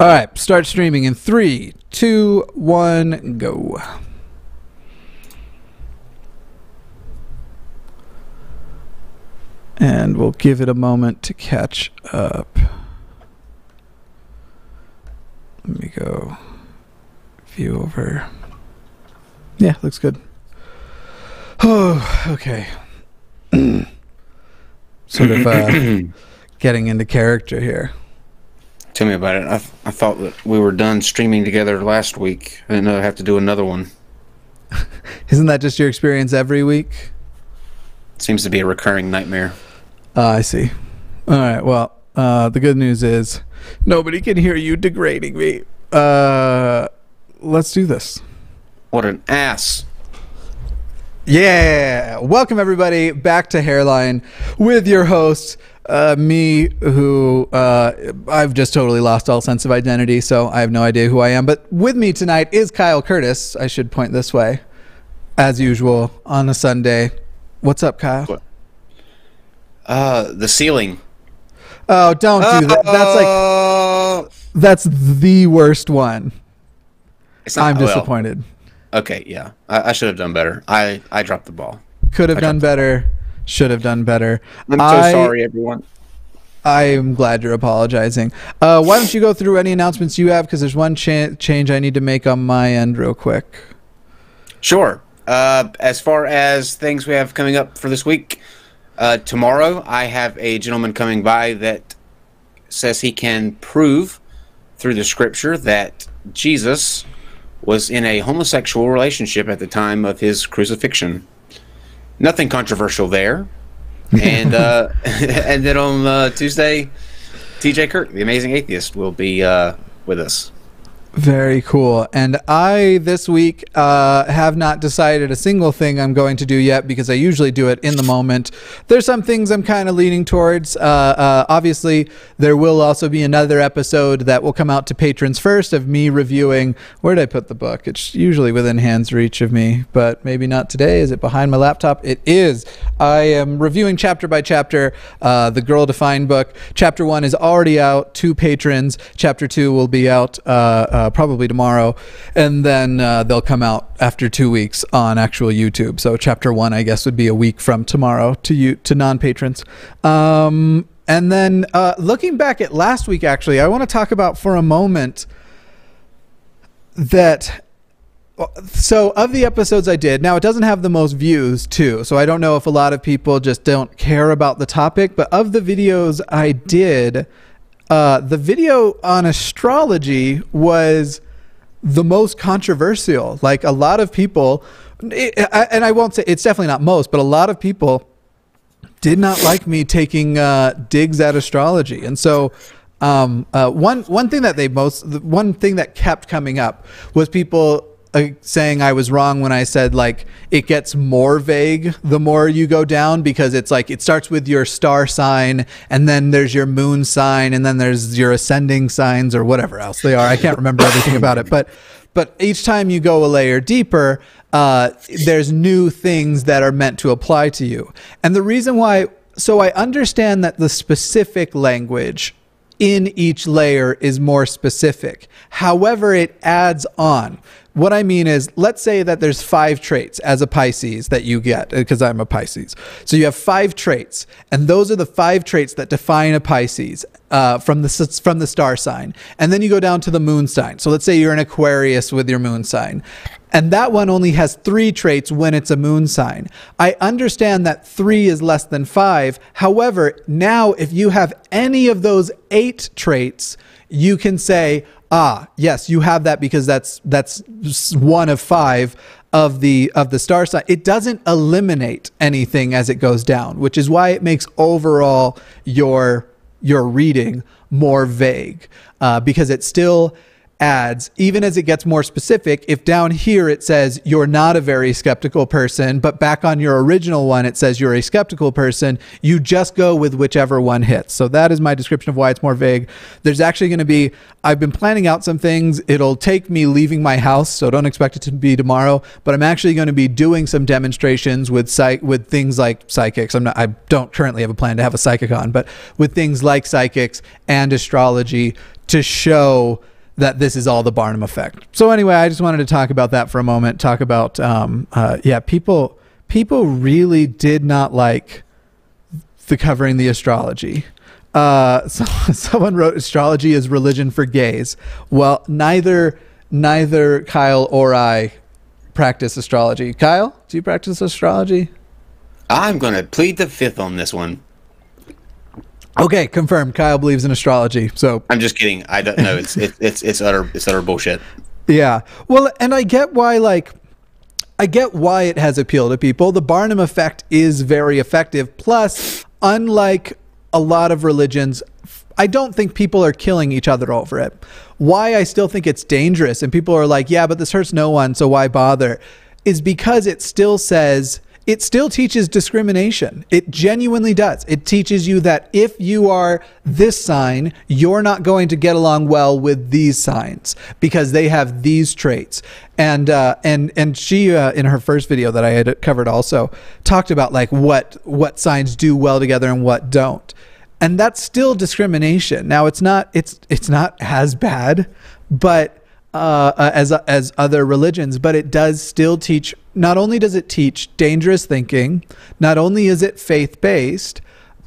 All right, start streaming in three, two, one, go. And we'll give it a moment to catch up. Let me go view over. Yeah, looks good. Oh, okay. sort of uh, getting into character here. Tell me about it. I, I thought that we were done streaming together last week. I didn't know I'd have to do another one. Isn't that just your experience every week? Seems to be a recurring nightmare. Uh, I see. All right. Well, uh, the good news is nobody can hear you degrading me. Uh, let's do this. What an ass. Yeah. Welcome, everybody, back to Hairline with your host, uh, me, who uh, I've just totally lost all sense of identity, so I have no idea who I am. But with me tonight is Kyle Curtis. I should point this way, as usual, on a Sunday. What's up, Kyle? Uh, the ceiling. Oh, don't do that. That's like that's the worst one. Not, I'm well, disappointed. okay, yeah. I, I should have done better. I, I dropped the ball. Could have I done better. Should have done better. I'm so I- sorry, everyone. I am glad you're apologizing. Uh, why don't you go through any announcements you have? Because there's one cha- change I need to make on my end, real quick. Sure. Uh, as far as things we have coming up for this week, uh, tomorrow I have a gentleman coming by that says he can prove through the scripture that Jesus was in a homosexual relationship at the time of his crucifixion. Nothing controversial there. And uh, and then on uh, Tuesday, T.J. Kirk, the amazing atheist, will be uh, with us. Very cool. And I, this week, uh, have not decided a single thing I'm going to do yet because I usually do it in the moment. There's some things I'm kind of leaning towards. Uh, uh, obviously, there will also be another episode that will come out to patrons first of me reviewing. Where did I put the book? It's usually within hand's reach of me, but maybe not today. Is it behind my laptop? It is. I am reviewing chapter by chapter uh, the Girl Defined book. Chapter one is already out to patrons. Chapter two will be out uh, probably tomorrow, and then uh, they'll come out after two weeks on actual YouTube. So chapter one, I guess, would be a week from tomorrow to you to non patrons. Um, and then uh, looking back at last week, actually, I want to talk about for a moment that so of the episodes I did, now it doesn't have the most views too. So I don't know if a lot of people just don't care about the topic, but of the videos I did, uh, the video on astrology was the most controversial. Like a lot of people, it, I- and I won't say it's definitely not most, but a lot of people did not like me taking uh, digs at astrology, and so um, uh, one one thing that they most one thing that kept coming up was people uh, saying I was wrong when I said like it gets more vague the more you go down because it's like it starts with your star sign and then there's your moon sign and then there's your ascending signs or whatever else they are. I can't remember everything about it, but but each time you go a layer deeper, uh, there's new things that are meant to apply to you. And the reason why, so I understand that the specific language in each layer is more specific. However, it adds on. What I mean is, let's say that there's five traits as a Pisces that you get, because I'm a Pisces. So you have five traits, and those are the five traits that define a Pisces uh, from the from the star sign. And then you go down to the moon sign. So let's say you're an Aquarius with your moon sign. And that one only has three traits when it's a moon sign. I understand that three is less than five. However, now if you have any of those eight traits, you can say, ah, yes, you have that because that's that's one of five of the of the star sign. It doesn't eliminate anything as it goes down, which is why it makes overall your your reading more vague uh, because it still adds, even as it gets more specific, if down here it says you're not a very skeptical person, but back on your original one it says you're a skeptical person, you just go with whichever one hits. So that is my description of why it's more vague. There's actually going to be, I've been planning out some things. It'll take me leaving my house, so don't expect it to be tomorrow, but I'm actually going to be doing some demonstrations with psych, with things like psychics. I'm not, I don't currently have a plan to have a psychic on, but with things like psychics and astrology to show that this is all the Barnum effect. So anyway, I just wanted to talk about that for a moment. Talk about um, uh, yeah, people people really did not like the covering the astrology. Uh, so, someone wrote astrology is religion for gays. Well, neither neither Kyle or I practice astrology. Kyle, do you practice astrology? I'm going to plead the fifth on this one. Okay, confirmed. Kyle believes in astrology. So I'm just kidding. I don't know. It's it's it's it's utter it's utter bullshit. Yeah. Well, and I get why like I get why it has appeal to people. The Barnum effect is very effective. Plus, unlike a lot of religions, I don't think people are killing each other over it. Why I still think it's dangerous and people are like, "Yeah, but this hurts no one, so why bother?" is because it still says it still teaches discrimination. It genuinely does. It teaches you that if you are this sign, you're not going to get along well with these signs because they have these traits. And uh, and and she uh, in her first video that I had covered also talked about like what what signs do well together and what don't. And that's still discrimination. Now it's not it's it's not as bad, but uh, uh, as as other religions, but it does still teach. Not only does it teach dangerous thinking, not only is it faith based,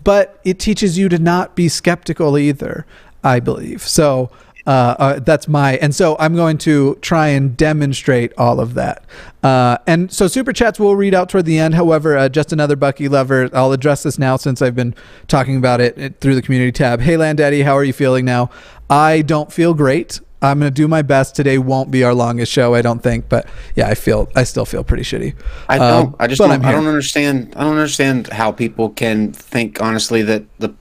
but it teaches you to not be skeptical either. I believe so. Uh, uh, that's my and so I'm going to try and demonstrate all of that. Uh, and so super chats will read out toward the end. However, uh, just another Bucky lover. I'll address this now since I've been talking about it, it through the community tab. Hey, Land Daddy, how are you feeling now? I don't feel great. I'm gonna do my best. Today won't be our longest show, I don't think, but yeah, I feel I still feel pretty shitty. I don't. Um, I just don't. I don't understand. I don't understand how people can think honestly that the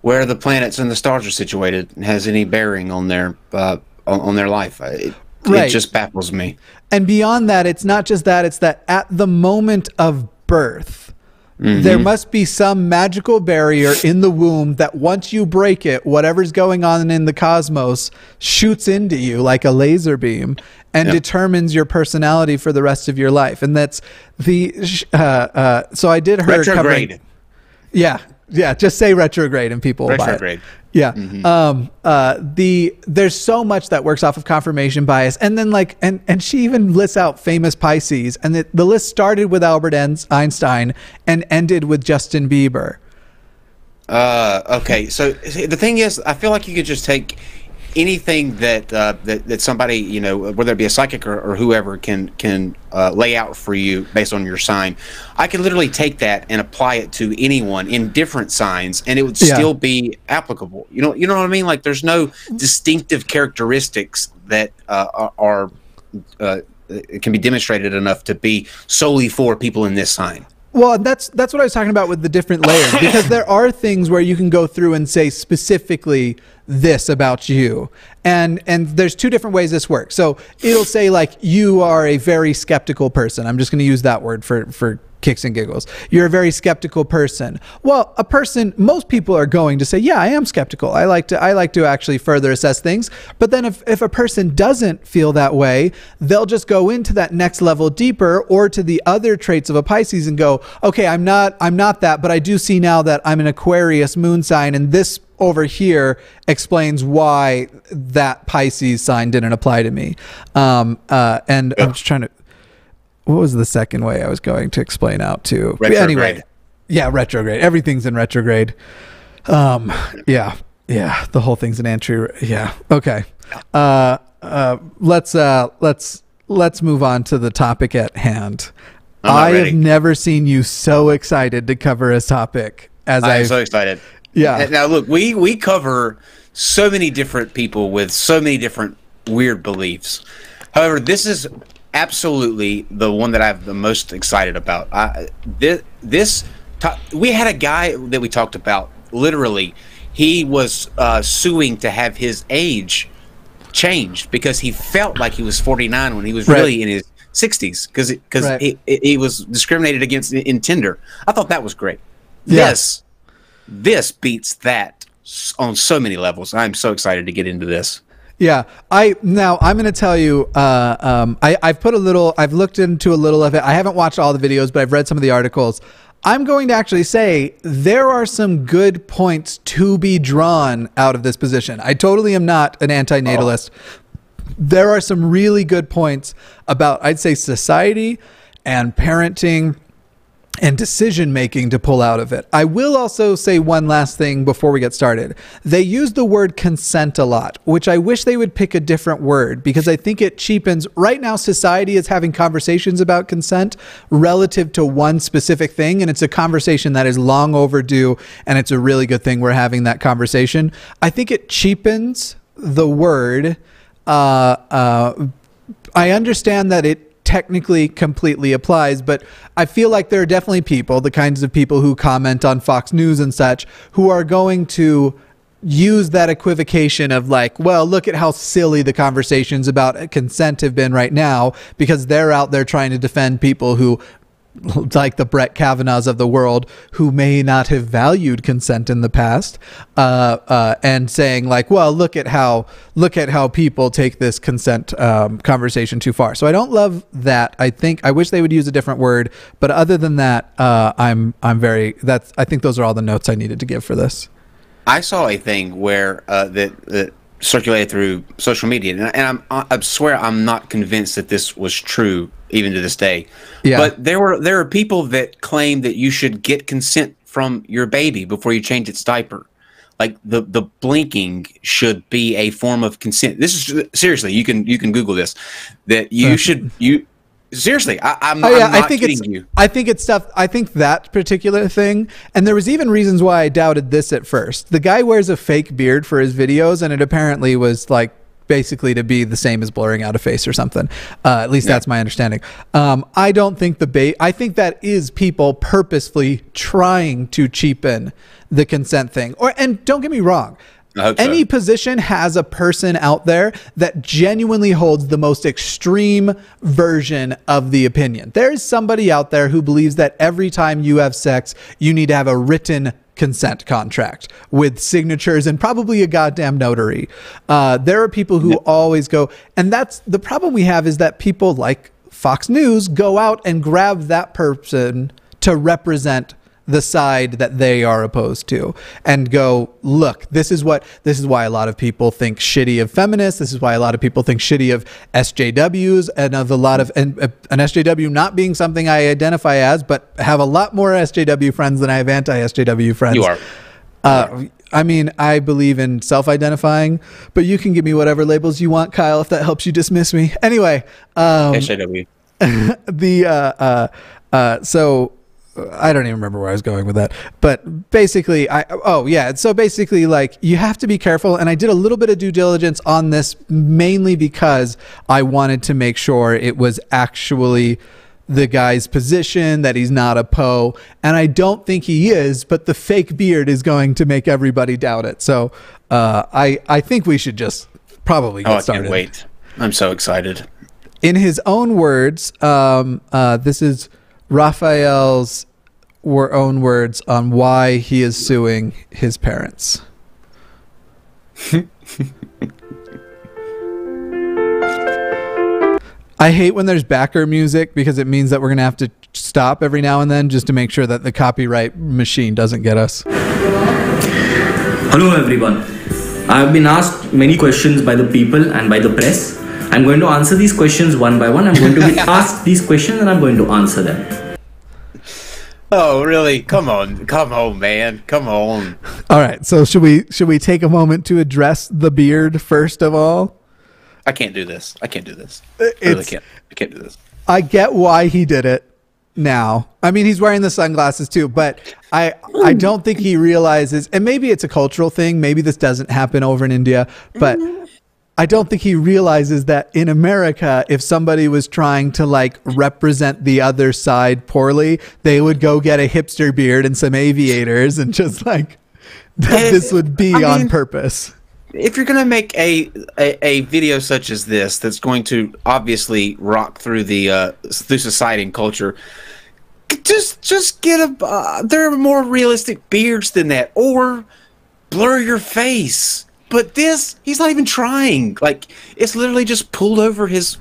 where the planets and the stars are situated has any bearing on their uh, on, on, their life. It, right. it just baffles me. And beyond that, it's not just that; it's that at the moment of birth Mm-hmm. There must be some magical barrier in the womb that once you break it, whatever's going on in the cosmos shoots into you like a laser beam and yep. determines your personality for the rest of your life. And that's the uh, uh, so I did her retrograde. Covering, yeah, yeah. Just say retrograde and people retrograde. Yeah. Mm-hmm. Um, uh, the there's so much that works off of confirmation bias, and then like, and and she even lists out famous Pisces, and the, the list started with Albert Einstein and ended with Justin Bieber. Uh, okay. So the thing is, I feel like you could just take anything that uh, that that somebody you know whether it be a psychic or, or whoever can can uh, lay out for you based on your sign i can literally take that and apply it to anyone in different signs and it would yeah. still be applicable. You know you know what i mean? Like there's no distinctive characteristics that uh, are uh, can be demonstrated enough to be solely for people in this sign well, that's that's what I was talking about with the different layers because there are things where you can go through and say specifically this about you. And and there's two different ways this works. So it'll say like you are a very skeptical person. I'm just going to use that word for for kicks and giggles. You're a very skeptical person. Well, a person most people are going to say, "Yeah, I am skeptical. I like to I like to actually further assess things." But then if if a person doesn't feel that way, they'll just go into that next level deeper or to the other traits of a Pisces and go, "Okay, I'm not I'm not that, but I do see now that I'm an Aquarius moon sign and this over here explains why that Pisces sign didn't apply to me." Um, uh, and I'm just trying to what was the second way I was going to explain out to? Retrograde. Anyway, yeah, retrograde. Everything's in retrograde. Um, yeah, yeah. The whole thing's an entry. Yeah. Okay. Uh, uh, let's uh, let's let's move on to the topic at hand. I ready. have never seen you so excited to cover a topic as I'm so excited. Yeah. Now look, we we cover so many different people with so many different weird beliefs. However, this is absolutely the one that I'm the most excited about. I, this, this we had a guy that we talked about. Literally, he was uh, suing to have his age changed because he felt like he was 49 when he was right. really in his 60s because because right. he, he was discriminated against in Tinder. I thought that was great. Yeah. This this beats that on so many levels. I'm so excited to get into this. Yeah, I now I'm going to tell you. Uh, um, I I've put a little. I've looked into a little of it. I haven't watched all the videos, but I've read some of the articles. I'm going to actually say there are some good points to be drawn out of this position. I totally am not an antinatalist. There are some really good points about, I'd say, society and parenting and decision making to pull out of it. I will also say one last thing before we get started. They use the word consent a lot, which I wish they would pick a different word because I think it cheapens. Right now, society is having conversations about consent relative to one specific thing, and it's a conversation that is long overdue, and it's a really good thing we're having that conversation. I think it cheapens the word. Uh, uh, I understand that it technically completely applies, but I feel like there are definitely people, the kinds of people who comment on Fox News and such, who are going to use that equivocation of like, well, look at how silly the conversations about consent have been right now because they're out there trying to defend people who like the Brett Kavanaughs of the world who may not have valued consent in the past, uh, uh, and saying like, well, look at how look at how people take this consent um, conversation too far. So I don't love that. I think I wish they would use a different word. But other than that, uh, I'm I'm very that's I think those are all the notes I needed to give for this. I saw a thing where uh, that that circulated through social media, and, and I'm I swear I'm not convinced that this was true even to this day. Yeah. But there were there are people that claim that you should get consent from your baby before you change its diaper. Like the the blinking should be a form of consent. This is seriously, you can you can Google this. That you should you seriously I, am oh, yeah, i think it's you. i think it's stuff i think that particular thing and there was even reasons why i doubted this at first the guy wears a fake beard for his videos and it apparently was like basically to be the same as blurring out a face or something. Uh, at least yeah. that's my understanding. Um, I don't think the bait. I think that is people purposefully trying to cheapen the consent thing. Or and don't get me wrong. Any so. position has a person out there that genuinely holds the most extreme version of the opinion. There is somebody out there who believes that every time you have sex, you need to have a written consent contract with signatures and probably a goddamn notary. Uh, there are people who always go, and that's the problem we have is that people like Fox News go out and grab that person to represent the side that they are opposed to and go look this is what this is why a lot of people think shitty of feminists this is why a lot of people think shitty of SJWs and of a lot of and, uh, an SJW not being something I identify as but have a lot more SJW friends than I have anti-SJW friends you are, uh, I mean, I believe in self-identifying, but you can give me whatever labels you want, Kyle, if that helps you dismiss me. Anyway, um, SJW. the uh, uh, uh, so I don't even remember where I was going with that. But basically, I oh yeah. So basically, like you have to be careful. And I did a little bit of due diligence on this mainly because I wanted to make sure it was actually the guy's position that he's not a Poe, and I don't think he is. But the fake beard is going to make everybody doubt it. So uh, I I think we should just probably get oh, I started. Can't wait! I'm so excited. In his own words, um, uh, this is Raphael's own words on why he is suing his parents. I hate when there's backer music because it means that we're going to have to stop every now and then just to make sure that the copyright machine doesn't get us. Hello, everyone. I've been asked many questions by the people and by the press. I'm going to answer these questions one by one. I'm going to be asked these questions and I'm going to answer them. Oh, really? Come on, come on, man, come on. All right. So should we should we take a moment to address the beard first of all? I can't do this. I can't do this. Uh, I really can't. I can't do this. I get why he did it now. I mean, he's wearing the sunglasses too, but I I don't think he realizes. And maybe it's a cultural thing. Maybe this doesn't happen over in India, but mm-hmm. I don't think he realizes that in America, if somebody was trying to like represent the other side poorly, they would go get a hipster beard and some aviators and just like that this would be I on mean, purpose. If you're going to make a, a, a video such as this, that's going to obviously rock through the uh, through society and culture, just just get a. Uh, there are more realistic beards than that, or blur your face but this, he's not even trying. Like it's literally just pulled over his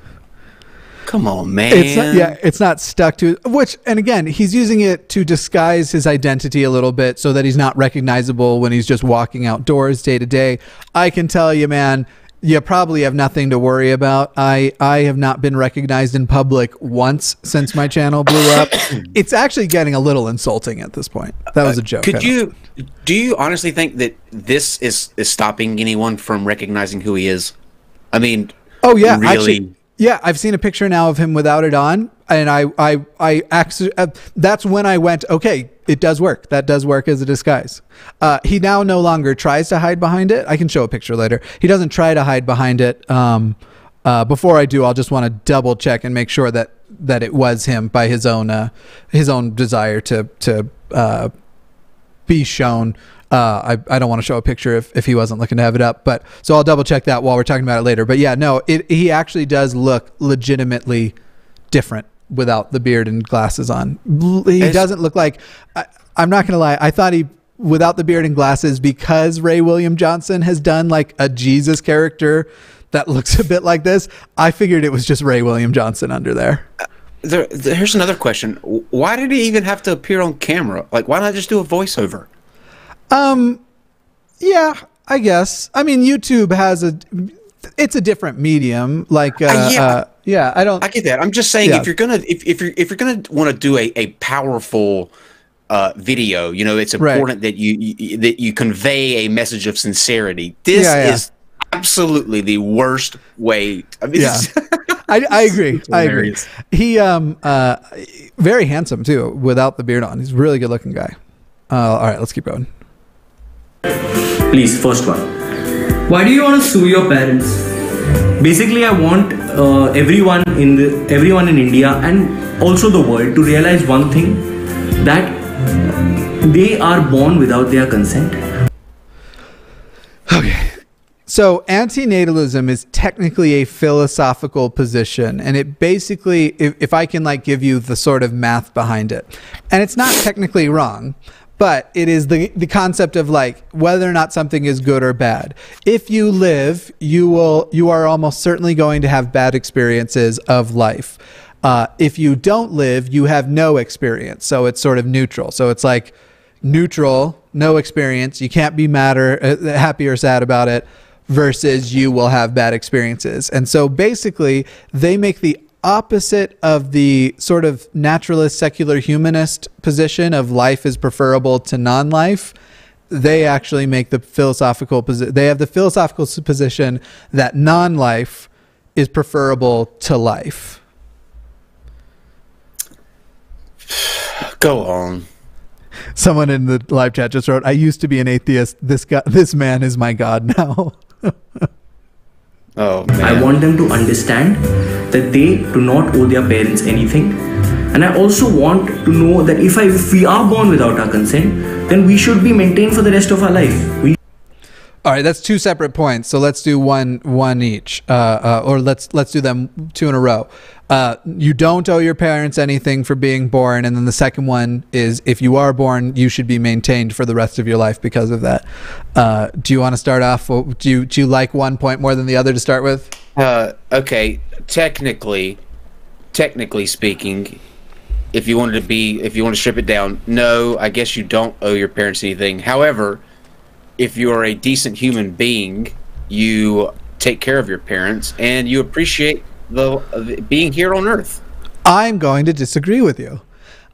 Come on, man. It's not, yeah, it's not stuck to which, and again, he's using it to disguise his identity a little bit so that he's not recognizable when he's just walking outdoors day to day. I can tell you, man, you probably have nothing to worry about. I I have not been recognized in public once since my channel blew up. it's actually getting a little insulting at this point. That was a uh, joke. Could you do you honestly think that this is is stopping anyone from recognizing who he is? I mean, Oh yeah, really. actually, yeah. I've seen a picture now of him without it on, and I, I, I uh, that's when I went, okay, it does work. That does work as a disguise. Uh, he now no longer tries to hide behind it. I can show a picture later. He doesn't try to hide behind it. Um, uh, before I do, I'll just want to double check and make sure that that it was him by his own uh, his own desire to to uh, be shown. Uh, I, I don't want to show a picture if, if he wasn't looking to have it up, but so I'll double check that while we're talking about it later. But yeah, no, it he actually does look legitimately different without the beard and glasses on. He It's- doesn't look like. I, I'm not gonna lie. I thought he without the beard and glasses because Ray William Johnson has done like a Jesus character that looks a bit like this. I figured it was just Ray William Johnson under there. There, there- here's another question: Why did he even have to appear on camera? Like, why not just do a voiceover? Yeah, I guess. I mean, YouTube has a. It's a different medium. Like, uh, Uh, yeah. uh, yeah. I don't. I get that. I'm just saying, Yeah. if you're gonna, if, if you're if you're gonna want to do a a powerful uh, video, you know, it's Right. important that you, you that you convey a message of sincerity. This Yeah, yeah. is absolutely the worst way. I mean, Yeah. I, I agree. I agree. He um uh very handsome too without the beard on. He's a really good looking guy. Uh, all right, let's keep going. Please, first one. Why do you want to sue your parents? Basically, I want uh, everyone in the everyone in India and also the world to realize one thing that they are born without their consent. Okay. So, antinatalism is technically a philosophical position, and it basically, if, if I can like give you the sort of math behind it, and it's not technically wrong, but it is the the concept of like whether or not something is good or bad. If you live, you will you are almost certainly going to have bad experiences of life. Uh, if you don't live, you have no experience. So it's sort of neutral. So it's like neutral, no experience. You can't be mad or uh, happy or sad about it versus you will have bad experiences. And so basically, they make the opposite of the sort of naturalist, secular humanist position of life is preferable to non life. They actually make the philosophical position, they have the philosophical position that non life is preferable to life. Go on. Someone in the live chat just wrote, "I used to be an atheist. This guy, this man is my god now." Oh man. I want them to understand that they do not owe their parents anything. And I also want to know that if, I, if we are born without our consent, then we should be maintained for the rest of our life. We All right, that's two separate points. So let's do one one each, uh, uh, or let's let's do them two in a row. Uh, you don't owe your parents anything for being born, and then the second one is if you are born, you should be maintained for the rest of your life because of that. Uh, do you want to start off? Do you do you like one point more than the other to start with? Uh, okay, technically, technically speaking, if you wanted to be, if you want to strip it down, no, I guess you don't owe your parents anything. However, if you are a decent human being, you take care of your parents and you appreciate the being here on Earth. I'm going to disagree with you.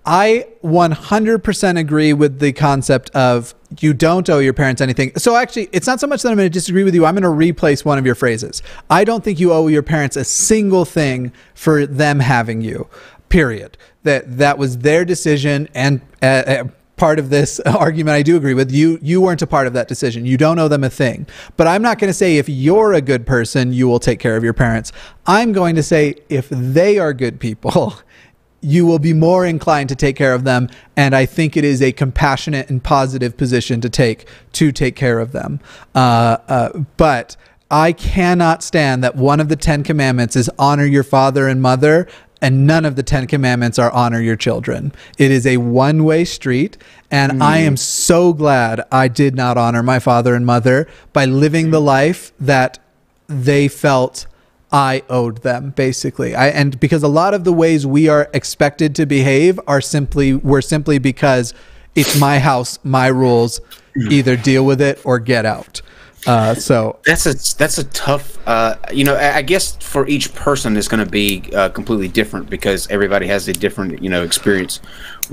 I 100% agree with the concept of you don't owe your parents anything. So actually, it's not so much that I'm going to disagree with you. I'm going to replace one of your phrases. I don't think you owe your parents a single thing for them having you. Period. That that was their decision and uh, uh, part of this argument I do agree with. You you weren't a part of that decision. You don't owe them a thing. But I'm not going to say if you're a good person, you will take care of your parents. I'm going to say if they are good people, you will be more inclined to take care of them. And I think it is a compassionate and positive position to take to take care of them. Uh, uh, but I cannot stand that one of the Ten Commandments is honor your father and mother, and none of the Ten Commandments are honor your children. It is a one way street. And I hmm. am so glad I did not honor my father and mother by living the life that they felt I owed them basically. I and because a lot of the ways we are expected to behave are simply were simply because it's my house, my rules. Hmm. Either deal with it or get out. Uh, so That's a that's a tough. Uh, you know, I I guess for each person, it's going to be uh, completely different because everybody has a different you know experience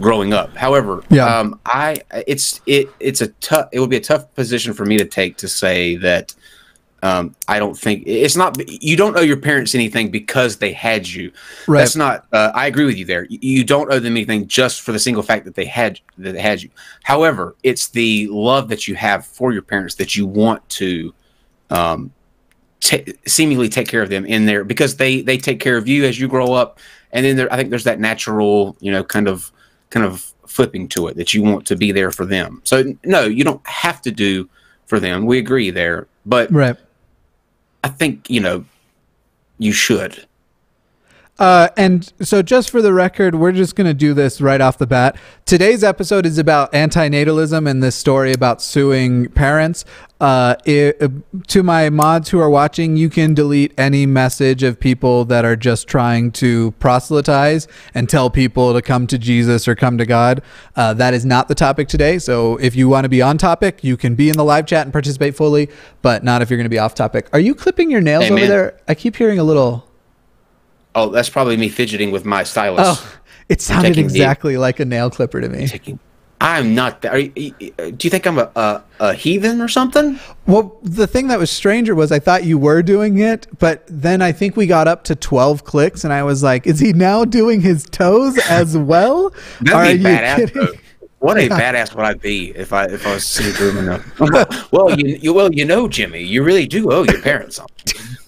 growing up. However, Yeah. um, I it's it it's a tough. It would be a tough position for me to take to say that. Um, I don't think it's not. You don't owe your parents anything because they had you. Right. That's not. Uh, I agree with you there. You- don't owe them anything just for the single fact that they had that they had you. However, it's the love that you have for your parents that you want to um, ta seemingly take care of them in there because they they take care of you as you grow up, and then there, I think there's that natural, you know, kind of kind of flipping to it that you want to be there for them. So no, you don't have to do for them. We agree there, but right. I think you know you should. Uh, and so, just for the record, we're just going to do this right off the bat. Today's episode is about antinatalism and this story about suing parents. Uh, it, to my mods who are watching, you can delete any message of people that are just trying to proselytize and tell people to come to Jesus or come to God. Uh, that is not the topic today. So, if you want to be on topic, you can be in the live chat and participate fully, but not if you're going to be off topic. Are you clipping your nails Hey, over man. there? I keep hearing a little. Oh, that's probably me fidgeting with my stylus. Oh, it sounded taking the- exactly like a nail clipper to me. Taking- I'm not. That, are you, do you think I'm a, a a heathen or something? Well, the thing that was stranger was I thought you were doing it, but then I think we got up to 12 clicks and I was like, is he now doing his toes as well? That'd be badass. though. What a badass would I be if I if I was sitting him uh, well you, you well you know Jimmy you really do owe your parents something.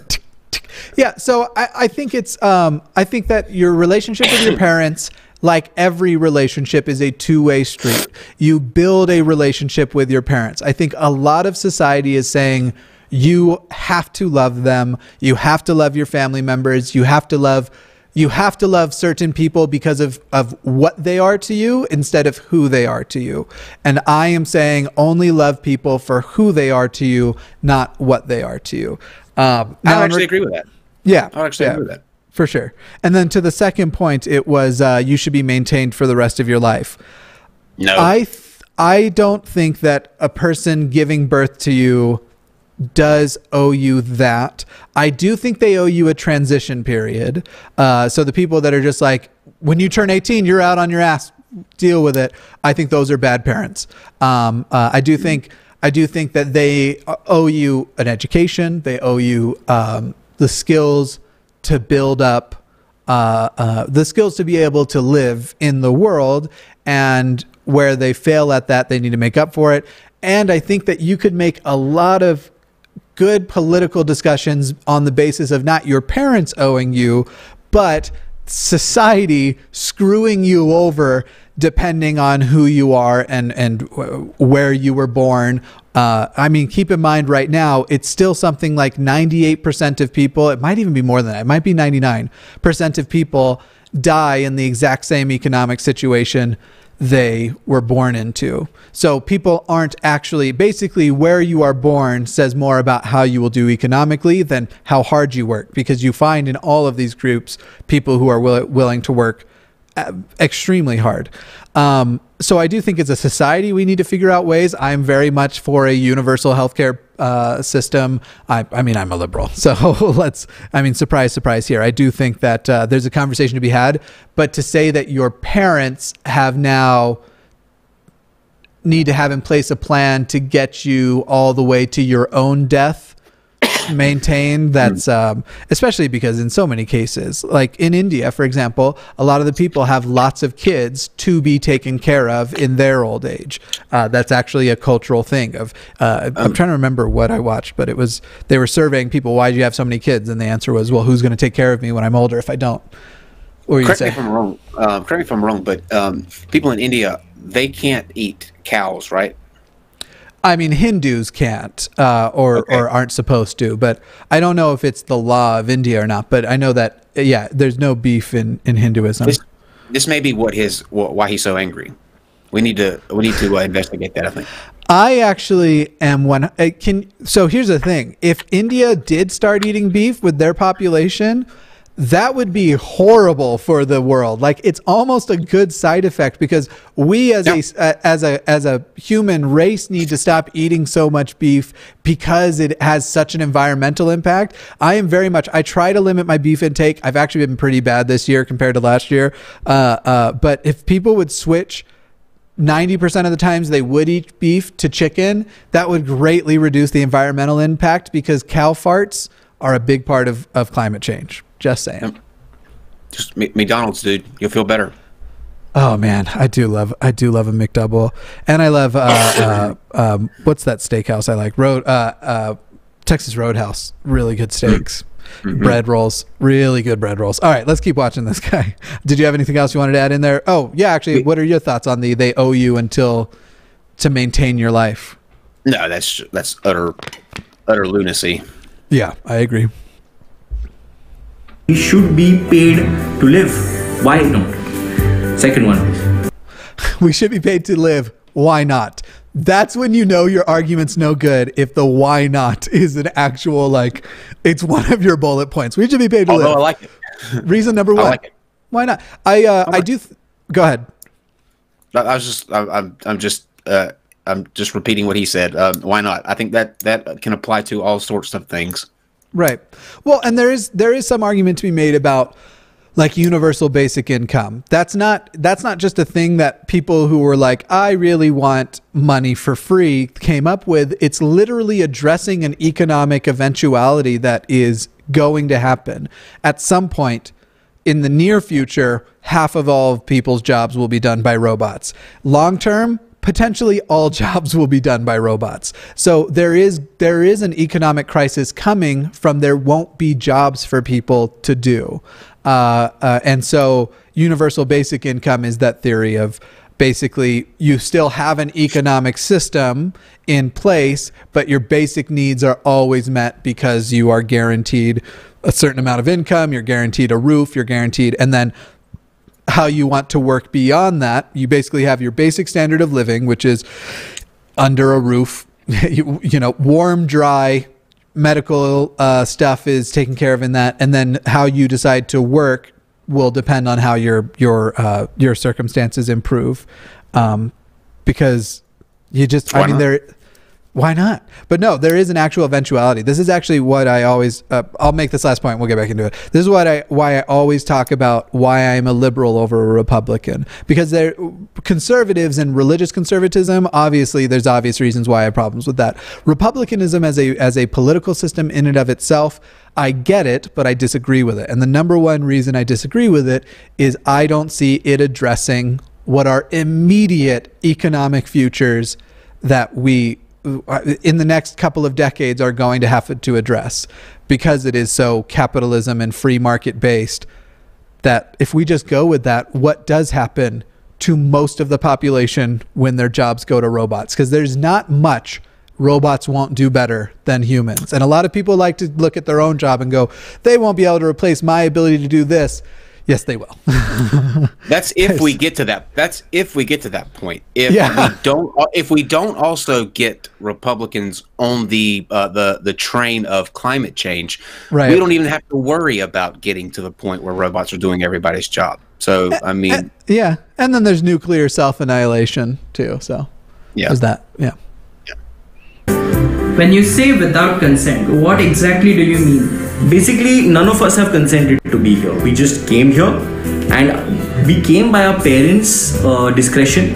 Yeah, so I, I think it's um I think that your relationship with your parents, like every relationship, is a two-way street. You build a relationship with your parents. I think a lot of society is saying you have to love them, you have to love your family members, you have to love you have to love certain people because of, of what they are to you instead of who they are to you. And I am saying only love people for who they are to you, not what they are to you. Um, I actually re- agree with that. Yeah, I actually yeah, agree with that. for sure. And then to the second point, it was uh, you should be maintained for the rest of your life. No, I th- I don't think that a person giving birth to you does owe you that. I do think they owe you a transition period. Uh, so the people that are just like, when you turn 18, you're out on your ass, deal with it. I think those are bad parents. Um, uh, I do think I do think that they owe you an education. They owe you um, the skills to build up uh, uh, the skills to be able to live in the world and where they fail at that they need to make up for it. And i think that you could make a lot of good political discussions on the basis of not your parents owing you but society screwing you over depending on who you are and and where you were born uh, I mean, keep in mind right now, it's still something like 98% of people, it might even be more than that, it might be 99% of people die in the exact same economic situation they were born into. So people aren't actually, basically, where you are born says more about how you will do economically than how hard you work, because you find in all of these groups people who are will- willing to work uh, extremely hard. Um, so I do think as a society we need to figure out ways. I'm very much for a universal healthcare uh, system. I, I mean, I'm a liberal, so let's. I mean, surprise, surprise. Here, I do think that uh, there's a conversation to be had. But to say that your parents have now need to have in place a plan to get you all the way to your own death maintained that's um, especially because in so many cases like in india for example a lot of the people have lots of kids to be taken care of in their old age. Uh, that's actually a cultural thing of uh, i'm trying to remember what i watched but it was they were surveying people why do you have so many kids? And the answer was well who's going to take care of me when i'm older if i don't? You correct me if I'm wrong. Um, correct me if I'm wrong, but um, people in India they can't eat cows, right? I mean, Hindus can't uh, or Okay. or aren't supposed to, but I don't know if it's the law of India or not. But I know that yeah, there's no beef in in Hinduism. This this may be what his why he's so angry. We need to we need to uh, investigate that. I think. I actually am one. uh, Can so here's the thing: if India did start eating beef with their population, that would be horrible for the world. Like it's almost a good side effect because we as Yeah. a as a as a human race need to stop eating so much beef because it has such an environmental impact. I am very much. I try to limit my beef intake. I've actually been pretty bad this year compared to last year. Uh, uh, but if people would switch 90% of the times they would eat beef to chicken, that would greatly reduce the environmental impact because cow farts are a big part of, of climate change. Just saying. Just M- McDonald's, dude. You'll feel better. Oh man, I do love I do love a McDouble, and I love uh, uh, um, what's that steakhouse I like? Road uh, uh, Texas Roadhouse, really good steaks, bread rolls, really good bread rolls. All right, let's keep watching this guy. Did you have anything else you wanted to add in there? Oh yeah, actually, what are your thoughts on the they owe you until to maintain your life? No, that's that's utter utter lunacy. Yeah, I agree. We should be paid to live. Why not? Second one. we should be paid to live. Why not? That's when you know your argument's no good if the why not is an actual like it's one of your bullet points. We should be paid to live. Although I like it. Reason number I one. like it. Why not? I uh, I do. Th- go ahead. I I was just I, I'm I'm just uh, I'm just repeating what he said. Um, why not? I think that that can apply to all sorts of things. Right. Well, and there is there is some argument to be made about like universal basic income. That's not that's not just a thing that people who were like I really want money for free came up with. It's literally addressing an economic eventuality that is going to happen at some point in the near future. Half of all of people's jobs will be done by robots. Long term, potentially all jobs will be done by robots. So there is there is an economic crisis coming from there won't be jobs for people to do, uh, uh, and so universal basic income is that theory of basically you still have an economic system in place, but your basic needs are always met because you are guaranteed a certain amount of income, you're guaranteed a roof, you're guaranteed, and then how you want to work beyond that. You basically have your basic standard of living, which is under a roof, you, you know, warm, dry, medical uh, stuff is taken care of in that, and then how you decide to work will depend on how your your uh, your circumstances improve, um, because you just I mean not? there. Why not? But no, there is an actual eventuality. This is actually what I always. Uh, I'll make this last point. We'll get back into it. This is what I why I always talk about why I'm a liberal over a Republican because they're conservatives and religious conservatism. Obviously, there's obvious reasons why I have problems with that. Republicanism as a as a political system in and of itself, I get it, but I disagree with it. And the number one reason I disagree with it is I don't see it addressing what are immediate economic futures that we Uh, in the next couple of decades are going to have to address because it is so capitalism and free market based that if we just go with that what does happen to most of the population when their jobs go to robots? Because there's not much robots won't do better than humans. And a lot of people like to look at their own job and go they won't be able to replace my ability to do this yes they will That's if we get to that. That's if we get to that point. If Yeah. we don't, if we don't also get Republicans on the uh, the the train of climate change, Right. we don't even have to worry about getting to the point where robots are doing everybody's job. So I mean, yeah and then there's nuclear self-annihilation too so yeah, there's that yeah When you say without consent, what exactly do you mean? Basically, none of us have consented to be here. We just came here and we came by our parents' uh, discretion.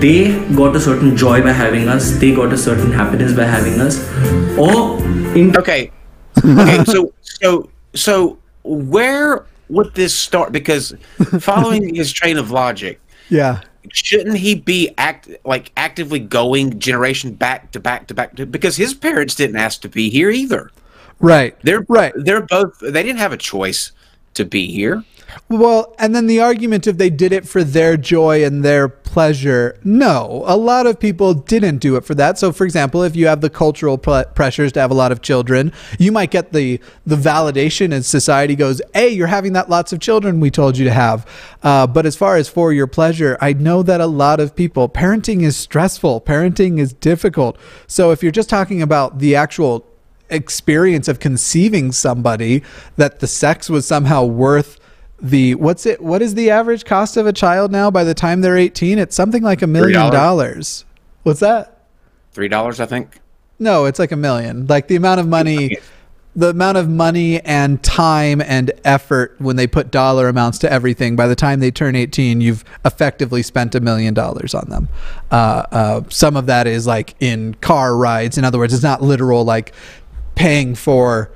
They got a certain joy by having us, they got a certain happiness by having us. Or in Okay. Okay. so so so where would this start? Because following his train of logic, yeah shouldn't he be act like actively going generation back to back to back to because his parents didn't ask to be here either. Right They're right They're both. They didn't have a choice to be here. Well, and then the argument of they did it for their joy and their pleasure? No, a lot of people didn't do it for that. So, for example, if you have the cultural pr- pressures to have a lot of children, you might get the the validation as society goes, "Hey, you're having that lots of children we told you to have." Uh, but as far as for your pleasure, I know that a lot of people parenting is stressful, parenting is difficult. So, if you're just talking about the actual experience of conceiving somebody, that the sex was somehow worth the what's it what is the average cost of a child now by the time they're 18 it's something like a million $3. dollars. What's that? Three dollars, I think. no it's like a million. Like the amount of money the amount of money and time and effort when they put dollar amounts to everything by the time they turn 18 you've effectively spent a million dollars on them. Uh, uh, some of that is like in car rides. In other words it's not literal like paying for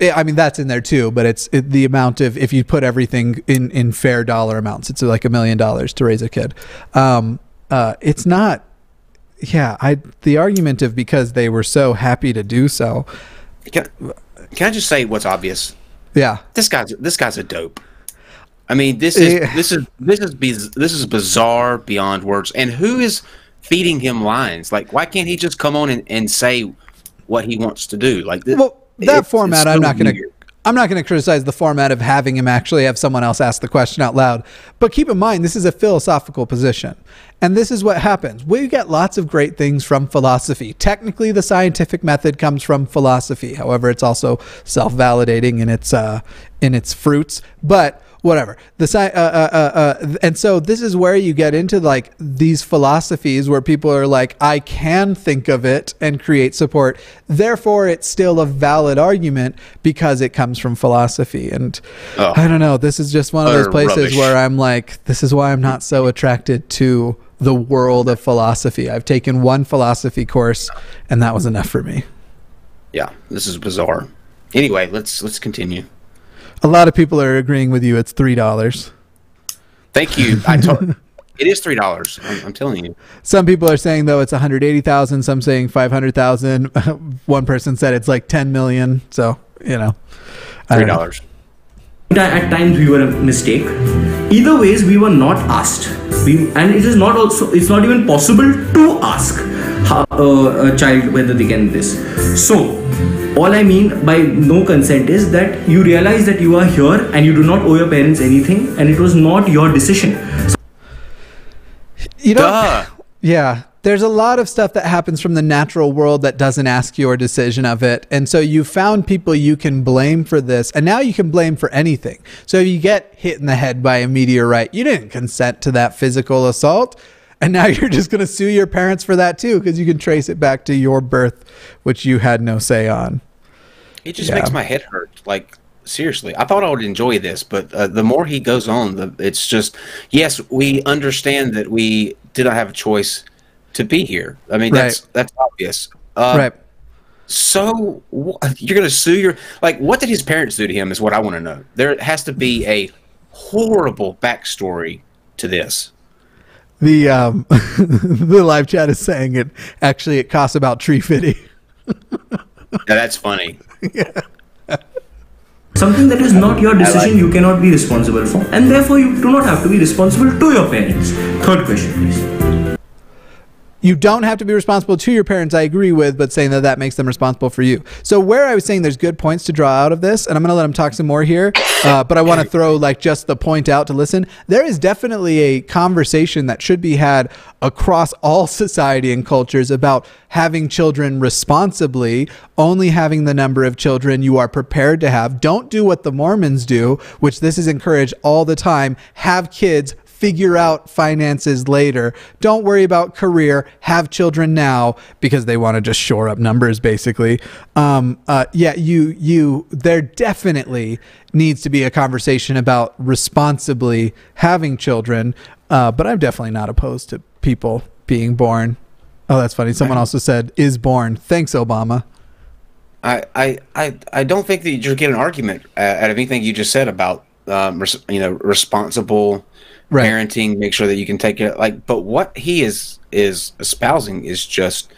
I mean that's in there too, but it's it, the amount of if you put everything in in fair dollar amounts, it's like a million dollars to raise a kid. Um, uh, it's not. Yeah, I the argument of because they were so happy to do so. Can, can I just say what's obvious? Yeah, This guy's this guy's a dope. I mean, this is Yeah. this is this is biz- this is bizarre beyond words. And who is feeding him lines? Like, why can't he just come on and, and say what he wants to do? Like, th- well, that format, I'm not going to. I'm not going to criticize the format of having him actually have someone else ask the question out loud. But keep in mind, this is a philosophical position. And this is what happens. We get lots of great things from philosophy. Technically, the scientific method comes from philosophy. However, it's also self validating in its, uh, in its fruits. But whatever the sci- uh, uh, uh, uh, and so this is where you get into like these philosophies where people are like i can think of it and create support therefore it's still a valid argument because it comes from philosophy and Oh. i don't know this is just one of those places rubbish. where i'm like this is why i'm not so attracted to the world of philosophy i've taken one philosophy course and that was enough for me Yeah, this is bizarre. Anyway, let's let's continue. A lot of people are agreeing with you it's three dollars Thank you. I told it is three dollars. I'm, I'm telling you. Some people are saying though it's 180,000, some saying 500,000. One person said it's like 10 million. So, you know. Three dollars. at times we were a mistake either ways we were not asked we and it is not also it's not even possible to ask how, uh, a child whether they can this so all i mean by no consent is that you realize that you are here and you do not owe your parents anything and it was not your decision so- You know, Duh. yeah, there's a lot of stuff that happens from the natural world that doesn't ask your decision of it. And so you found people you can blame for this. And now you can blame for anything. So if you get hit in the head by a meteorite, you didn't consent to that physical assault. And now you're just going to sue your parents for that too, because you can trace it back to your birth, which you had no say on. It just Yeah. makes my head hurt. Like seriously, I thought I would enjoy this, but uh, the more he goes on, the it's just yes, we understand that we did not have a choice to be here. I mean, that's that's obvious. Uh, right. So you're going to sue your like? What did his parents do to him? Is what I want to know. There has to be a horrible backstory to this. The um, the live chat is saying it actually it costs about tree fitty. Now, that's funny. Yeah. something that is not your decision you cannot be responsible for and therefore you do not have to be responsible to your parents third question please You don't have to be responsible to your parents. I agree with, but saying that that makes them responsible for you. So where I was saying there's good points to draw out of this, and I'm going to let him talk some more here, uh, but I want to throw like just the point out to listen. There is definitely a conversation that should be had across all society and cultures about having children responsibly, only having the number of children you are prepared to have. Don't do what the Mormons do, which this is encouraged all the time. Have kids figure out finances later. Don't worry about career. Have children now because they want to just shore up numbers, basically. Um, uh, yeah, you you there definitely needs to be a conversation about responsibly having children. Uh, but I'm definitely not opposed to people being born. Oh, that's funny. Someone also said is born. Thanks, Obama. I, I, I, I don't think that you're getting an argument uh, out of anything you just said about um, res- you know responsible Right. parenting. Make sure that you can take it. Like, but what he is is espousing is just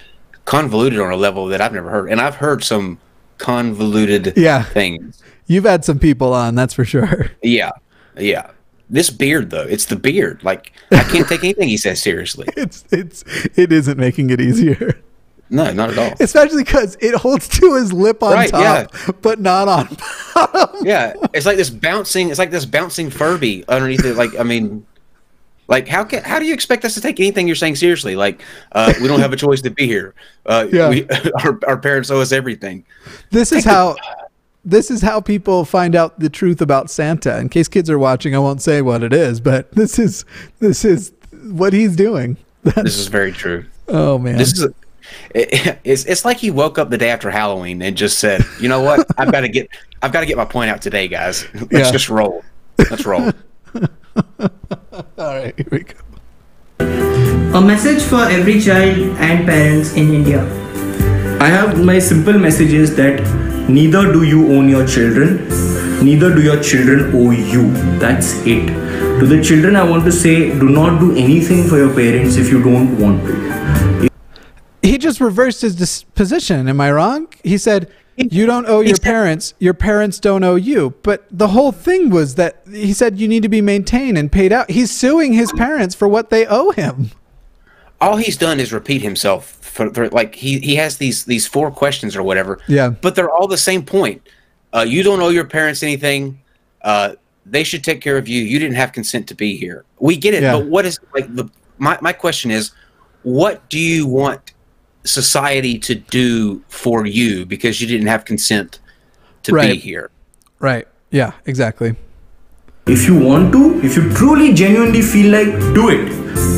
convoluted on a level that I've never heard, and I've heard some convoluted Yeah. things. You've had some people on, that's for sure. Yeah, yeah. this beard though, it's the beard. Like I can't take anything he says seriously. It's it's it isn't making it easier. No, not at all. Especially because it holds to his lip on Right, top, but not on bottom. Yeah, it's like this bouncing. It's like this bouncing Furby underneath it. Like I mean, like how can how do you expect us to take anything you're saying seriously? Like uh, we don't have a choice to be here. Uh, Yeah. we, our our parents owe us everything. This is how this is how people find out the truth about Santa. In case kids are watching, I won't say what it is, but this is this is what he's doing. This is very true. Oh man. This is. A, it, it's it's like he woke up the day after Halloween and just said, "You know what? I've got to get I've got to get my point out today, guys. Let's Yeah. just roll. Let's roll." All right, here we go. A message for every child and parents in India. I have my simple message is that neither do you own your children, neither do your children owe you. That's it. To the children, I want to say do not do anything for your parents if you don't want to. He just reversed his position. Am I wrong? He said, "You don't owe your parents. Your parents don't owe you." But the whole thing was that he said you need to be maintained and paid out. He's suing his parents for what they owe him. all he's done is repeat himself for, for like he he has these these four questions or whatever. Yeah. But they're all the same point. Uh, you don't owe your parents anything. Uh, they should take care of you. You didn't have consent to be here. We get it, Yeah. but what is like the my my question is, what do you want society to do for you because you didn't have consent to be Right. here? Right. Yeah. Exactly. If you want to, if you truly genuinely feel like, do it.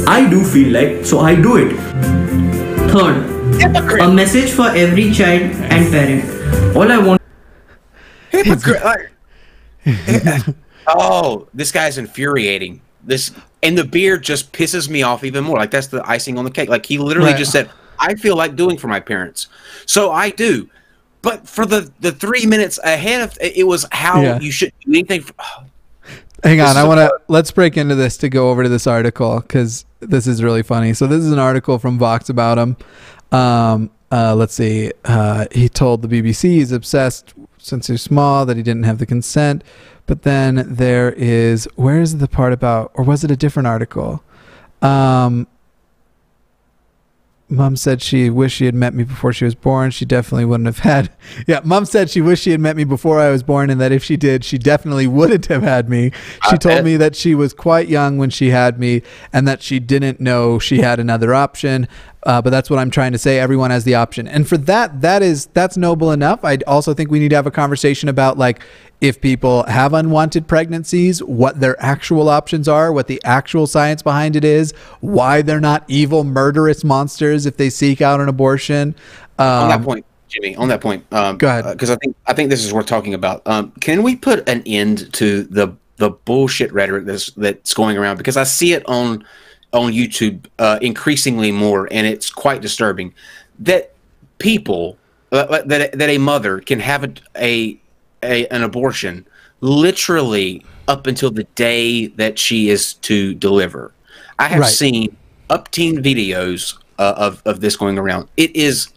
I do feel like, so I do it. Third, a message for every child and parent. All I want Hypocrite. like- oh, this guy's infuriating. This and the beard just pisses me off even more. Like that's the icing on the cake. Like he literally Right. just said, "I feel like doing for my parents, so I do." But for the the three minutes ahead of it was how Yeah. you should do anything. For, Hang on, I want to let's break into this to go over to this article because this is really funny. So this is an article from Vox about him. Um, uh, let's see. Uh, he told the BBC he's obsessed since he's small that he didn't have the consent. But then there is where is the part about, or was it a different article? Um, Mom said she wished she had met me before she was born. She definitely wouldn't have had. Yeah, mom said she wished she had met me before I was born, and that if she did, she definitely wouldn't have had me. Uh, she I told eh. me that she was quite young when she had me, and that she didn't know she had another option. Uh, but that's what I'm trying to say. Everyone has the option, and for that, that is that's noble enough. I also think we need to have a conversation about like if people have unwanted pregnancies, what their actual options are, what the actual science behind it is, why they're not evil, murderous monsters if they seek out an abortion. Um, on that point, Jimmy, on that point, um, Go ahead. because I think I think this is worth talking about. Um, can we put an end to the the bullshit rhetoric that's that's going around? Because I see it on on YouTube uh, increasingly more, and it's quite disturbing that people uh, that that a mother can have a, a, a an abortion literally up until the day that she is to deliver. I have Right. seen up teen videos uh, of of this going around. It is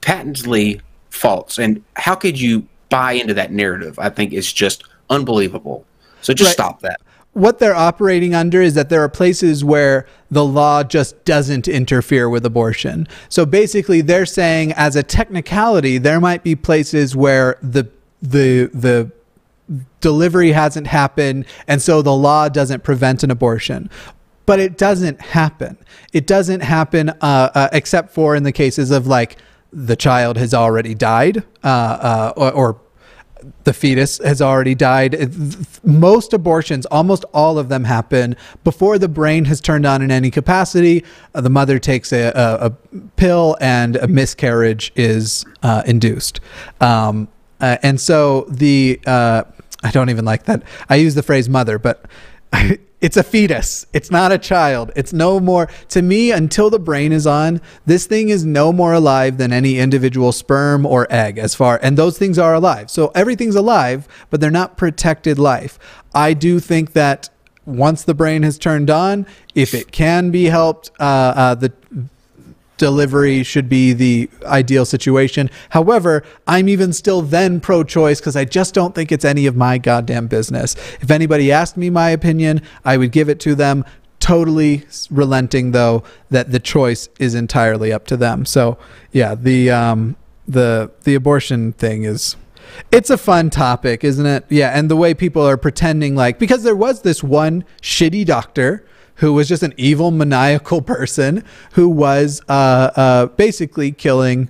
patently false, and how could you buy into that narrative? I think is just unbelievable. So just Right. stop that. What they're operating under is that there are places where the law just doesn't interfere with abortion. So basically they're saying as a technicality there might be places where the the the delivery hasn't happened and so the law doesn't prevent an abortion. But it doesn't happen. It doesn't happen uh, uh, except for in the cases of like the child has already died uh, uh, or, or the fetus has already died. Most abortions, almost all of them happen before the brain has turned on in any capacity. Uh, the mother takes a, a, a pill and a miscarriage is uh, induced. Um, uh, and so the, uh, I don't even like that. I use the phrase mother, but it's a fetus. It's not a child. It's no more, to me, until the brain is on, this thing is no more alive than any individual sperm or egg, as far, and those things are alive. So everything's alive, but they're not protected life. I do think that once the brain has turned on, if it can be helped, uh, uh, the delivery should be the ideal situation. However, I'm even still then pro choice because I just don't think it's any of my goddamn business. If anybody asked me my opinion, I would give it to them. Totally relenting though that the choice is entirely up to them. So yeah, the um the the abortion thing is it's a fun topic, isn't it? Yeah, and the way people are pretending like because there was this one shitty doctor who was just an evil maniacal person who was uh, uh, basically killing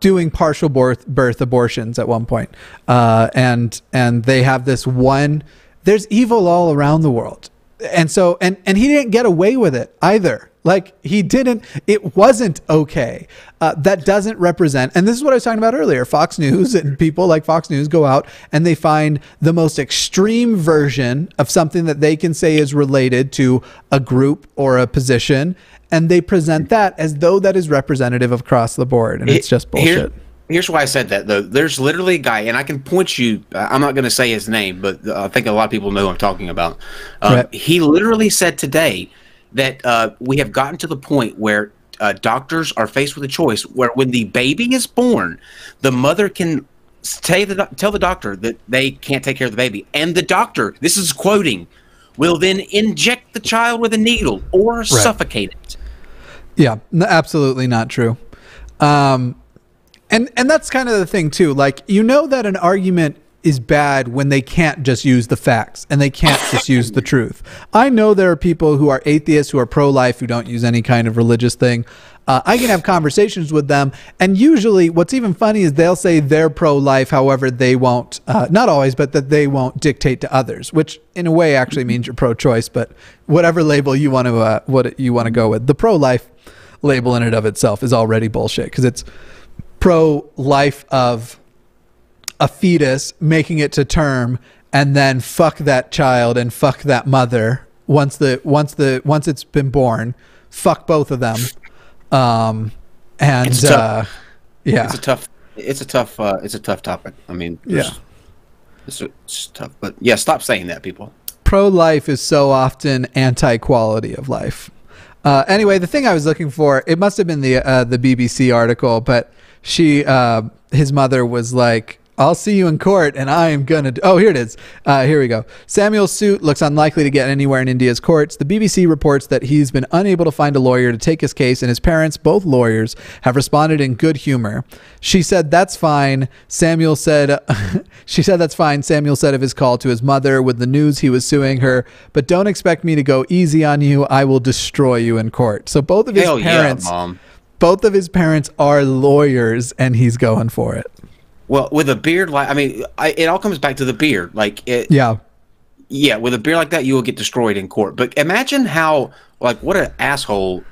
doing partial birth, birth abortions at one point. Uh, and and they have this one there's evil all around the world and so and and he didn't get away with it either like he didn't it wasn't okay uh, that doesn't represent and this is what i was talking about earlier fox news and people like fox news go out and they find the most extreme version of something that they can say is related to a group or a position and they present that as though that is representative across the board and it's just bullshit Here- here's why I said that though. There's literally a guy, and I can point you. I'm not going to say his name, but uh, I think a lot of people know who I'm talking about. Um, Right. He literally said today that uh, we have gotten to the point where uh, doctors are faced with a choice where when the baby is born, the mother can tell the, tell the doctor that they can't take care of the baby, and the doctor, this is quoting, will then inject the child with a needle or suffocate it. Yeah, absolutely not true. Um, and and that's kind of the thing too. Like you know that an argument is bad when they can't just use the facts and they can't just use the truth. I know there are people who are atheists who are pro-life who don't use any kind of religious thing. Uh, I can have conversations with them, and usually, what's even funny is they'll say they're pro-life. However, they won't. Uh, not always, but that they won't dictate to others, which in a way actually means you're pro-choice. But whatever label you want to uh, what you want to go with, the pro-life label in and of itself is already bullshit because it's pro life of a fetus making it to term and then fuck that child and fuck that mother once the once the once it's been born fuck both of them um and It's uh yeah It's a tough. It's a tough. Uh, it's a tough topic. I mean, Yeah. it's, it's tough. But yeah, stop saying that, people. pro life is so often anti quality of life. Uh, anyway, the thing I was looking for, it must have been the uh, the BBC article, but she, uh, his mother was like, I'll see you in court and I am gonna. Do-. Oh, here it is. Uh, here we go. Samuel's suit looks unlikely to get anywhere in India's courts. The BBC reports that he's been unable to find a lawyer to take his case, and his parents, both lawyers, have responded in good humor. She said, That's fine. Samuel said, She said, That's fine. Samuel said of his call to his mother with the news he was suing her, but don't expect me to go easy on you. I will destroy you in court. So both of his Hell parents, yeah, mom. both of his parents are lawyers, and he's going for it. Well, with a beard like I mean, I, it all comes back to the beard. Like, it, yeah. Yeah. with a beard like that, you will get destroyed in court. But imagine how, like, what an asshole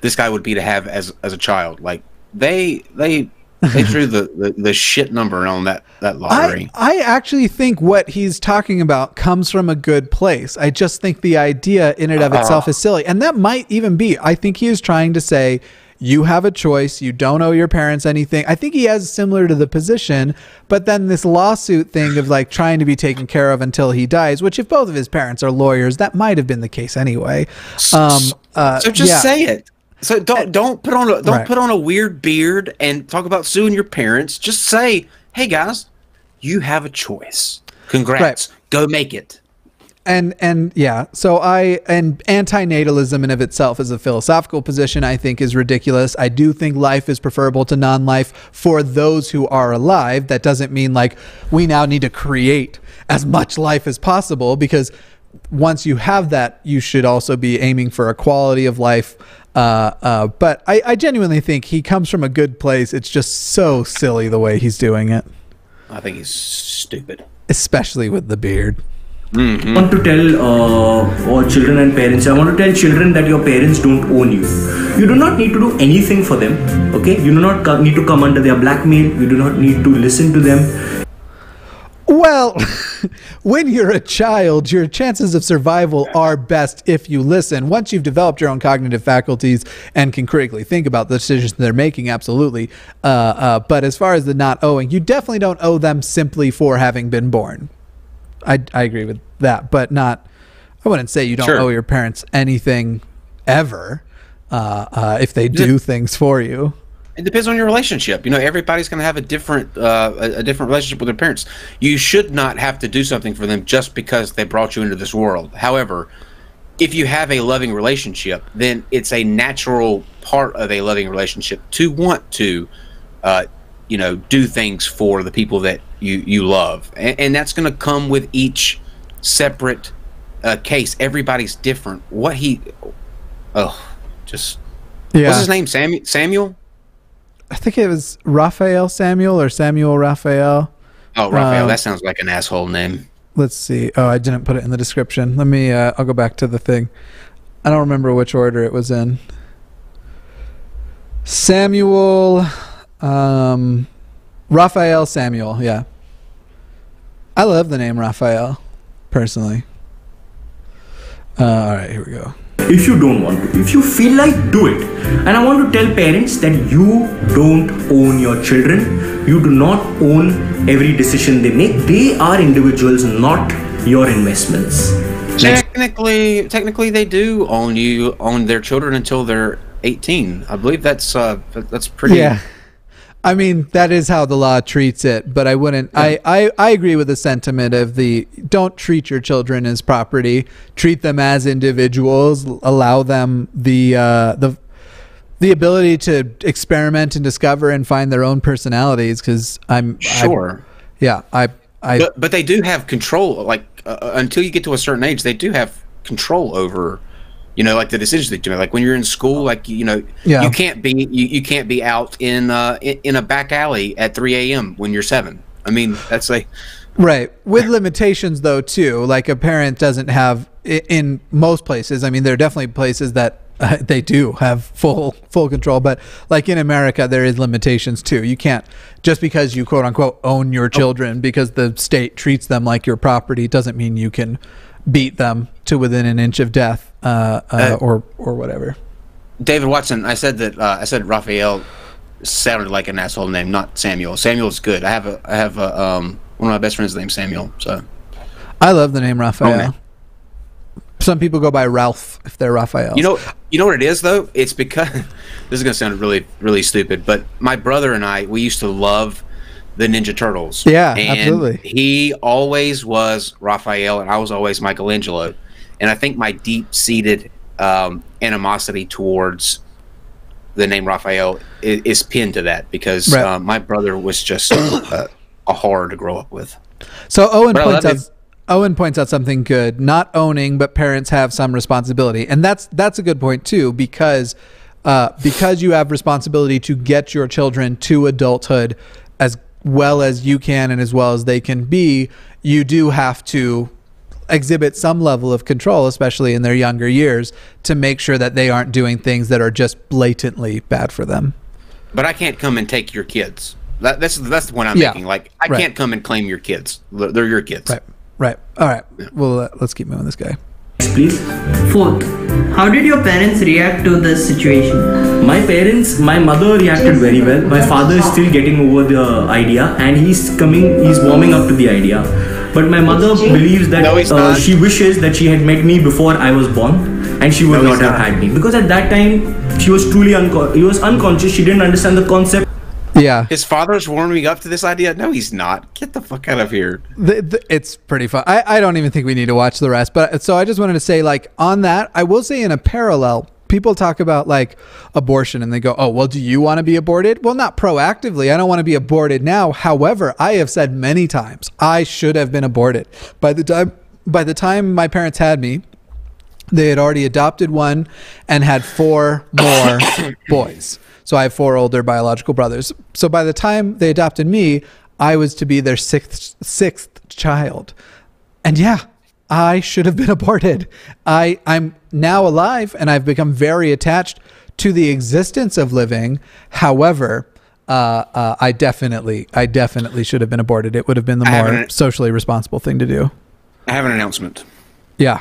this guy would be to have as as a child. Like, they they they threw the, the the shit number on that that lottery. I, I actually think what he's talking about comes from a good place. I just think the idea in and of uh-huh. itself is silly. And that might even be, I think he is trying to say, you have a choice. You don't owe your parents anything. I think he has similar to the position, but then this lawsuit thing of like trying to be taken care of until he dies, which if both of his parents are lawyers, that might have been the case anyway. Um, uh, so just yeah. say it. So don't don't put on a don't Right. put on a weird beard and talk about suing your parents. Just say, "Hey guys, you have a choice. Congrats. Go make it." And and yeah so i and antinatalism in of itself as a philosophical position i think is ridiculous. I do think life is preferable to non-life for those who are alive. That doesn't mean like we now need to create as much life as possible because once you have that you should also be aiming for a quality of life. Uh, uh, but I, I genuinely think he comes from a good place. It's just so silly the way he's doing it. I think he's stupid. especially with the beard I want to tell uh, all children and parents. I want to tell children that your parents don't own you. You do not need to do anything for them. Okay, you do not co- need to come under their blackmail. You do not need to listen to them. Well, when you're a child, your chances of survival are best if you listen. Once you've developed your own cognitive faculties and can critically think about the decisions they're making, absolutely. Uh, uh, but as far as the not owing, you definitely don't owe them simply for having been born. I, I agree with that, but not. I wouldn't say you don't Sure. owe your parents anything ever. uh, uh, if they do things for you. It depends on your relationship. You know, everybody's going to have a different uh, a, a different relationship with their parents. You should not have to do something for them just because they brought you into this world. However, if you have a loving relationship, then it's a natural part of a loving relationship to want to, uh, you know, do things for the people that you you love, and, and that's going to come with each separate uh, case. Everybody's different. What he, oh, just Yeah, what's his name? Samuel. Samuel. I think it was Raphael Samuel or Samuel Raphael. Oh, Raphael. Um, that sounds like an asshole name. Let's see. Oh, I didn't put it in the description. Let me. Uh, I'll go back to the thing. I don't remember which order it was in. Samuel, um, Raphael Samuel. Yeah, I love the name Raphael, personally. Uh, all right, here we go. if you don't want to if you feel like do it and i want to tell parents that you don't own your children you do not own every decision they make they are individuals not your investments Technically, technically, they do own you own their children until they're eighteen. I believe that's uh, that's pretty. Yeah. I mean, that is how the law treats it, but I wouldn't. I, I, I agree with the sentiment of the don't treat your children as property. Treat them as individuals. Allow them the uh, the the ability to experiment and discover and find their own personalities. Because I'm I- sure. yeah, I I but but they do have control. Like uh, until you get to a certain age, they do have control over. You know, like the decisions that you make. Like when you're in school, like you know, Yeah. you can't be you, you can't be out in uh in, in a back alley at 3 a.m. when you're seven. I mean, that's like Right. With limitations though too. Like a parent doesn't have in most places. I mean there are definitely places that uh, they do have full full control, but like in America there is limitations too. You can't just because you quote unquote own your children because the state treats them like your property doesn't mean you can beat them to within an inch of death uh, uh, Uh, or or whatever. David Watson. I said that uh, I said Raphael sounded like an asshole name, not Samuel. Samuel's good. I have a I have a um one of my best friends named Samuel. So I love the name Raphael. man. Some people go by Ralph if they're Raphael. You know, you know what it is though. It's because this is gonna sound really, really stupid, but my brother and I we used to love the Ninja Turtles. Yeah, and absolutely. He always was Raphael, and I was always Michelangelo. And I think my deep-seated um, animosity towards the name Raphael is, is pinned to that because Right. uh, my brother was just uh, a horror to grow up with. So Owen But points love out Owen points out something good. Not owning, but parents have some responsibility, and that's that's a good point too because uh, because you have responsibility to get your children to adulthood as well as you can and as well as they can be. You do have to exhibit some level of control, especially in their younger years, to make sure that they aren't doing things that are just blatantly bad for them. But I can't come and take your kids. That, that's that's the point I'm Yeah, making. Like I right. can't come and claim your kids. They're your kids. Right. Right. All right. Well, uh, let's keep moving this guy. Please Fourth, how did your parents react to this situation? my parents my mother reacted very well. My father is still getting over the idea and he's coming he's warming up to the idea. But my mother believes that No, uh, she wishes that she had met me before i was born and she would No, not have not. had me. Because at that time she was truly unco- he was unconscious. She didn't understand the concept Yeah. His father's warming up to this idea. No, he's not. Get the fuck out of here. the, the, it's pretty fun. I, I don't even think we need to watch the rest. But so I just wanted to say, like, on that, I will say in a parallel, people talk about like abortion and they go, oh, well, do you want to be aborted? Well, not proactively. I don't want to be aborted now. However, I have said many times I should have been aborted by the time by the time my parents had me. They had already adopted one and had four more boys. So I have four older biological brothers. So by the time they adopted me, I was to be their sixth sixth child. And yeah, I should have been aborted. I I'm now alive and I've become very attached to the existence of living. However, uh, uh, I definitely, I definitely should have been aborted. It would have been the more haven't- socially responsible thing to do. I have an announcement. Yeah.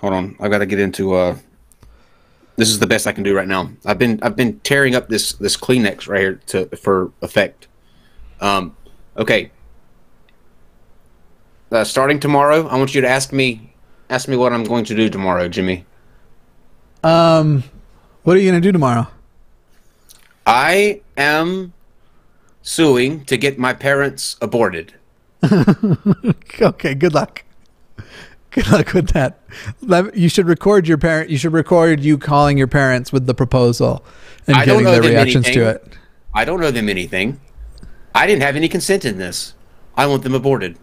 Hold on. I've got to get into. uh This is the best I can do right now. I've been I've been tearing up this this Kleenex right here to for effect. Um. Okay. Uh, starting tomorrow, I want you to ask me ask me what I'm going to do tomorrow, Jimmy. Um, What are you gonna do tomorrow? I am suing to get my parents aborted. Okay, good luck. Good luck with that. You should record your parent. You should record you calling your parents with the proposal and I getting their reactions to it. I don't know them anything. I didn't have any consent in this. I want them aborted.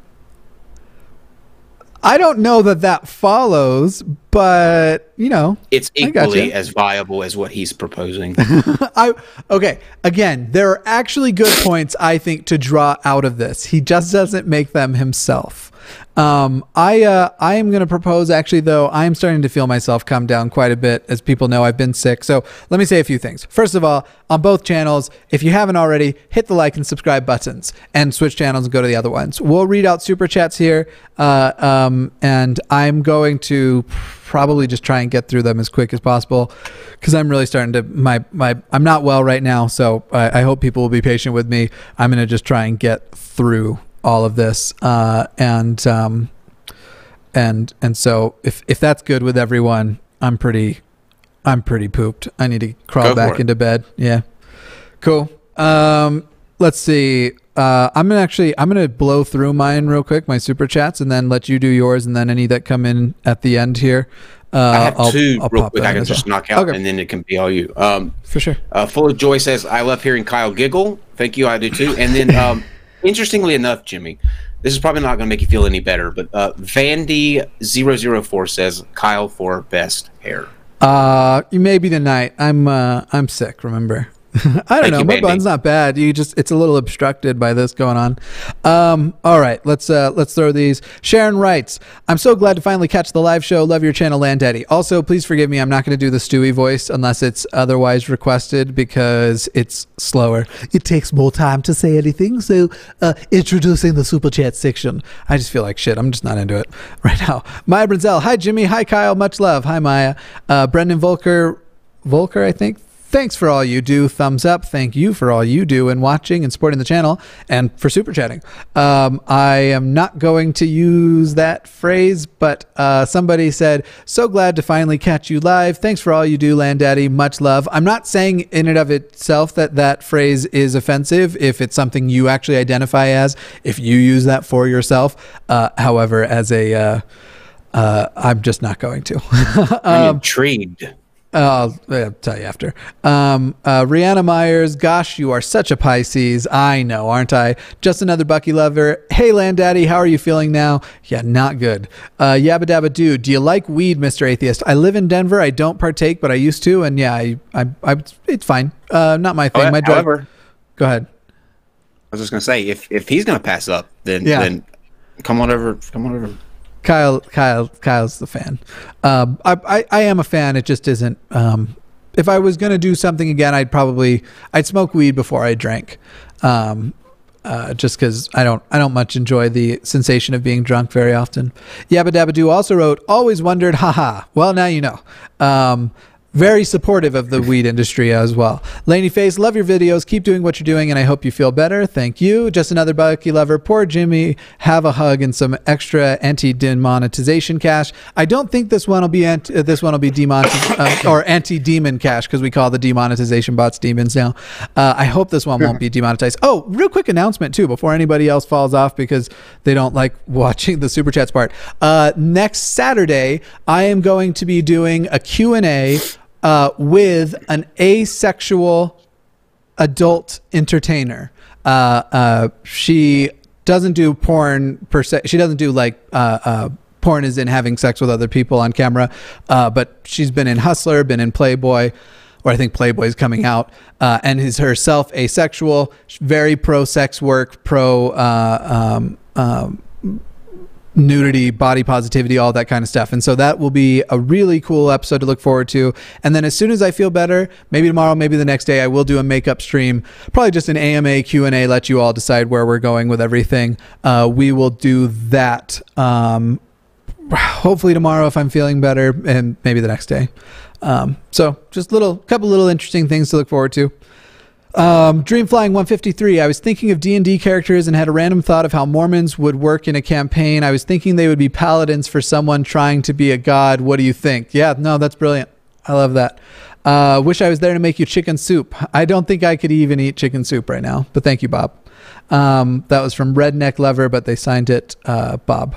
I don't know that that follows, but you know, It's equally as viable as what he's proposing. I okay. Again, there are actually good points I think to draw out of this. He just doesn't make them himself. Um, I uh, I am going to propose actually though I am starting to feel myself come down quite a bit as people know I've been sick. So let me say a few things. First of all, on both channels, if you haven't already, hit the like and subscribe buttons and switch channels and go to the other ones. We'll read out super chats here, uh, um, and I'm going to probably just try and get through them as quick as possible because I'm really starting to my my I'm not well right now, so I, I hope people will be patient with me. I'm gonna just try and get through all of this, uh, and um, and and so if if that's good with everyone, I'm pretty I'm pretty pooped. I need to crawl Go back into bed. Yeah, cool. Um, let's see. Uh, I'm gonna actually I'm gonna blow through mine real quick, my super chats, and then let you do yours, and then any that come in at the end here. Uh, I have I'll- 2 I'll real quick I can just well. knock out, Okay. and then it can be all you. Um, for sure. uh, Full of Joy says, I love hearing Kyle giggle. Thank you, I do too. And then, um, interestingly enough, Jimmy, this is probably not going to make you feel any better, but uh, Vandy004 says, Kyle for best hair. Uh, maybe tonight. I'm uh, I'm sick. Remember. I don't Thank know. you, My Mandy. bun's not bad. You just it's a little obstructed by this going on. Um, all right, let's uh, let's throw these. Sharon writes, "I'm so glad to finally catch the live show. Love your channel, Land Daddy. Also, please forgive me. I'm not going to do the Stewie voice unless it's otherwise requested because it's slower. It takes more time to say anything. So, uh, introducing the super chat section. I just feel like shit. I'm just not into it right now. Maya Brinzel, hi Jimmy, hi Kyle, much love. Hi Maya. Uh, Brendan Volker, Volker, I think. Thanks for all you do. Thumbs up. Thank you for all you do and watching and supporting the channel and for super chatting. Um, I am not going to use that phrase, but uh, somebody said, So glad to finally catch you live. Thanks for all you do, Land Daddy. Much love. I'm not saying in and of itself that that phrase is offensive if it's something you actually identify as, if you use that for yourself. Uh, however, as a, uh, uh, I'm just not going to. I'm Um, intrigued. I'll, I'll tell you after. Um, uh, Rihanna Myers, gosh, you are such a Pisces. I know, aren't I? Just another Bucky lover. Hey, Land Daddy, how are you feeling now? Yeah, not good. Uh, Yabba Dabba Doo, do you like weed, Mr. Atheist? I live in Denver. I don't partake, but I used to, and yeah, I, I, I it's fine. Uh, not my thing. My drug. However, Go ahead. I was just going to say, if, if he's going to pass up, then, Yeah. then come on over. Come on over. Kyle, Kyle, Kyle's the fan. Um, I, I, I am a fan. It just isn't. Um, if I was gonna do something again, I'd probably I'd smoke weed before I drank. Um, uh, just because I don't I don't much enjoy the sensation of being drunk very often. Yabba Dabba Doo also wrote, always wondered, haha. Well, now you know. Um, very supportive of the weed industry as well. Laney Face, love your videos. Keep doing what you're doing, and I hope you feel better. Thank you. Just another Bucky lover. Poor Jimmy. Have a hug and some extra anti demonetization cash. I don't think this one will be anti- uh, this one will be demonetized uh, or anti demon cash because we call the demonetization bots demons now. Uh, I hope this one won't be demonetized. Oh, real quick announcement too before anybody else falls off because they don't like watching the super chats part. Uh, next Saturday, I am going to be doing a Q and A uh, with an asexual adult entertainer. Uh, uh, she doesn't do porn per se. She doesn't do like uh, uh, porn is in having sex with other people on camera. But she's been in Hustler, been in Playboy, or I think Playboy is coming out, uh, and is herself asexual. Very pro sex work, pro. Uh, um, um, nudity, body positivity, all that kind of stuff. And so that will be a really cool episode to look forward to. And then as soon as I feel better, maybe tomorrow, maybe the next day, I will do a makeup stream, probably just an AMA Q&A, let you all decide where we're going with everything. Uh, we will do that. Um, hopefully tomorrow if I'm feeling better and maybe the next day. Um, so just little, couple little interesting things to look forward to. Um, Dreamflying 153. I was thinking of D&D characters and had a random thought of how Mormons would work in a campaign. I was thinking they would be paladins for someone trying to be a god. What do you think? Yeah, no, that's brilliant. I love that. Uh, wish I was there to make you chicken soup. I don't think I could even eat chicken soup right now, but thank you, Bob. Um, that was from Redneck Lover, but they signed it uh, Bob.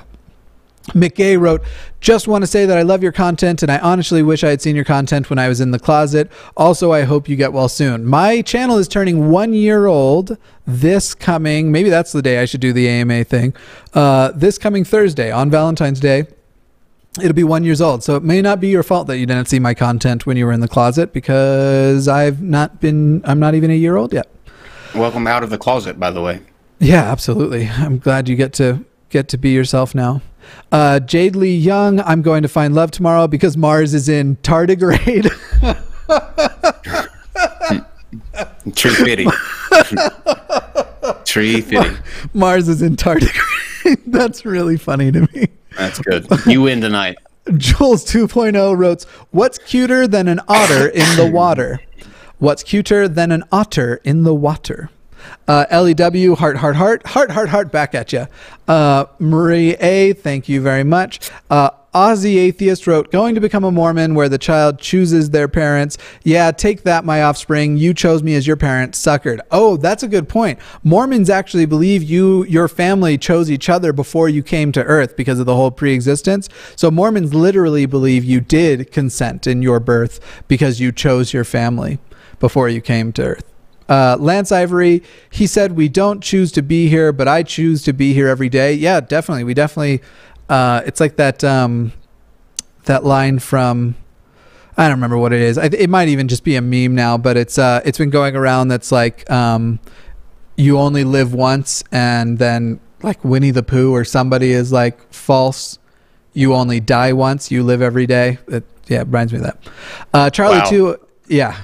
McGay wrote, Just want to say that I love your content and I honestly wish I had seen your content when I was in the closet. Also, I hope you get well soon. My channel is turning one year old this coming, maybe that's the day I should do the AMA thing. Uh, this coming Thursday on Valentine's Day. It'll be one years old, so it may not be your fault that you didn't see my content when you were in the closet because I've not been, I'm not even a year old yet. Welcome out of the closet, by the way. Yeah, absolutely. I'm glad you get to get to be yourself now. Uh, Jade Lee Young, I'm going to find love tomorrow because Mars is in tardigrade. Tree fitty. Tree fitty. Mars is in tardigrade. That's really funny to me. That's good. You win tonight. Jules 2.0 wrote, What's cuter than an otter in the water? What's cuter than an otter in the water? Uh, LEW, heart, heart, heart, heart, heart, heart, back at you. Uh, Marie A, thank you very much. Uh, Aussie Atheist wrote, Going to become a Mormon where the child chooses their parents. Yeah, take that, my offspring. You chose me as your parent. Suckered. Oh, that's a good point. Mormons actually believe you, your family chose each other before you came to earth because of the whole pre existence. So Mormons literally believe you did consent in your birth because you chose your family before you came to earth. Uh, Lance Ivory, he said, We don't choose to be here, but I choose to be here every day. Yeah, definitely. We definitely, uh, it's like that, um, that line from, I don't remember what it is. I, it might even just be a meme now, but it's, uh, it's been going around that's like, um, you only live once, and then like Winnie the Pooh or somebody is like false. You only die once. You live every day. It, yeah, it reminds me of that. Uh, Charlie Wow. too. Yeah.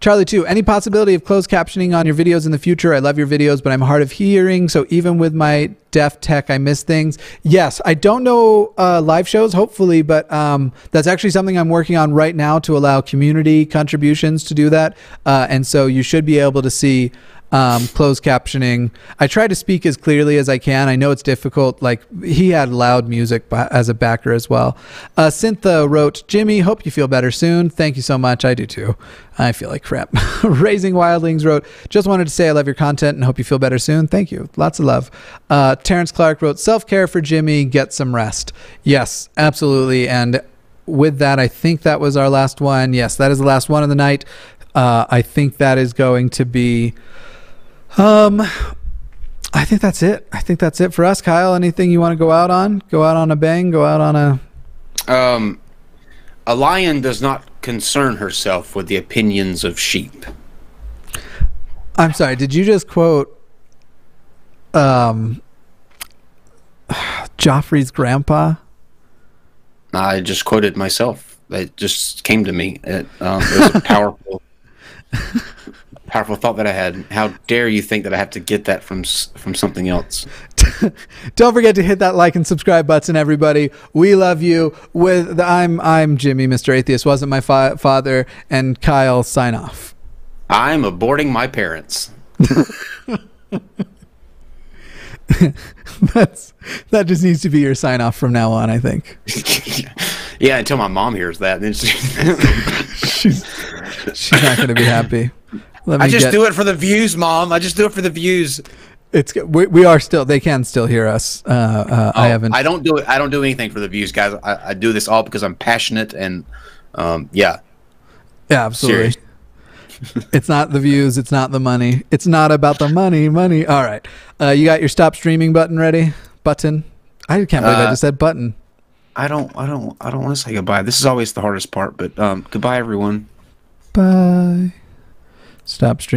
Charlie too. Any possibility of closed captioning on your videos in the future? I love your videos, but I'm hard of hearing, so even with my deaf tech, I miss things. Yes, I don't know uh, live shows, hopefully, but um, that's actually something I'm working on right now to allow community contributions to do that, uh, and so you should be able to see um, closed captioning. I try to speak as clearly as I can. I know it's difficult. Like he had loud music as a backer as well. Uh, Cynthia wrote, Jimmy, hope you feel better soon. Thank you so much. I do too. I feel like crap. Raising Wildlings wrote, just wanted to say I love your content and hope you feel better soon. Thank you. Lots of love. Uh, Terrence Clark wrote, self care for Jimmy, get some rest. Yes, absolutely. And with that, I think that was our last one. Yes, that is the last one of the night. Uh, I think that is going to be. Um, I think that's it. I think that's it for us, Kyle. Anything you want to go out on? Go out on a bang. Go out on a. Um, a lion does not concern herself with the opinions of sheep. I'm sorry. Did you just quote? Um. Joffrey's grandpa. I just quoted myself. It just came to me. It, um, it was a powerful, powerful thought that I had. How dare you think that I have to get that from from something else? Don't forget to hit that like and subscribe button, everybody. We love you. With the, I'm I'm Jimmy, Mr. Atheist. Wasn't my fa- father, and Kyle. Sign off. I'm aborting my parents. That's that just needs to be your sign off from now on. I think. yeah, until my mom hears that, then she- she's she's not going to be happy. Let me I just get, do it for the views, mom. I just do it for the views. It's we, we are still. They can still hear us. Uh, uh, I Oh, haven't. I don't do it. I don't do anything for the views, guys. I, I do this all because I'm passionate and, um, yeah. yeah, absolutely. it's not the views. It's not the money. It's not about the money. Money. All right. Uh, you got your stop streaming button ready? Button. I can't believe I Uh, just said button. I don't. I don't. I don't want to say goodbye. This is always the hardest part. But um, goodbye, everyone. Bye. Stop streaming.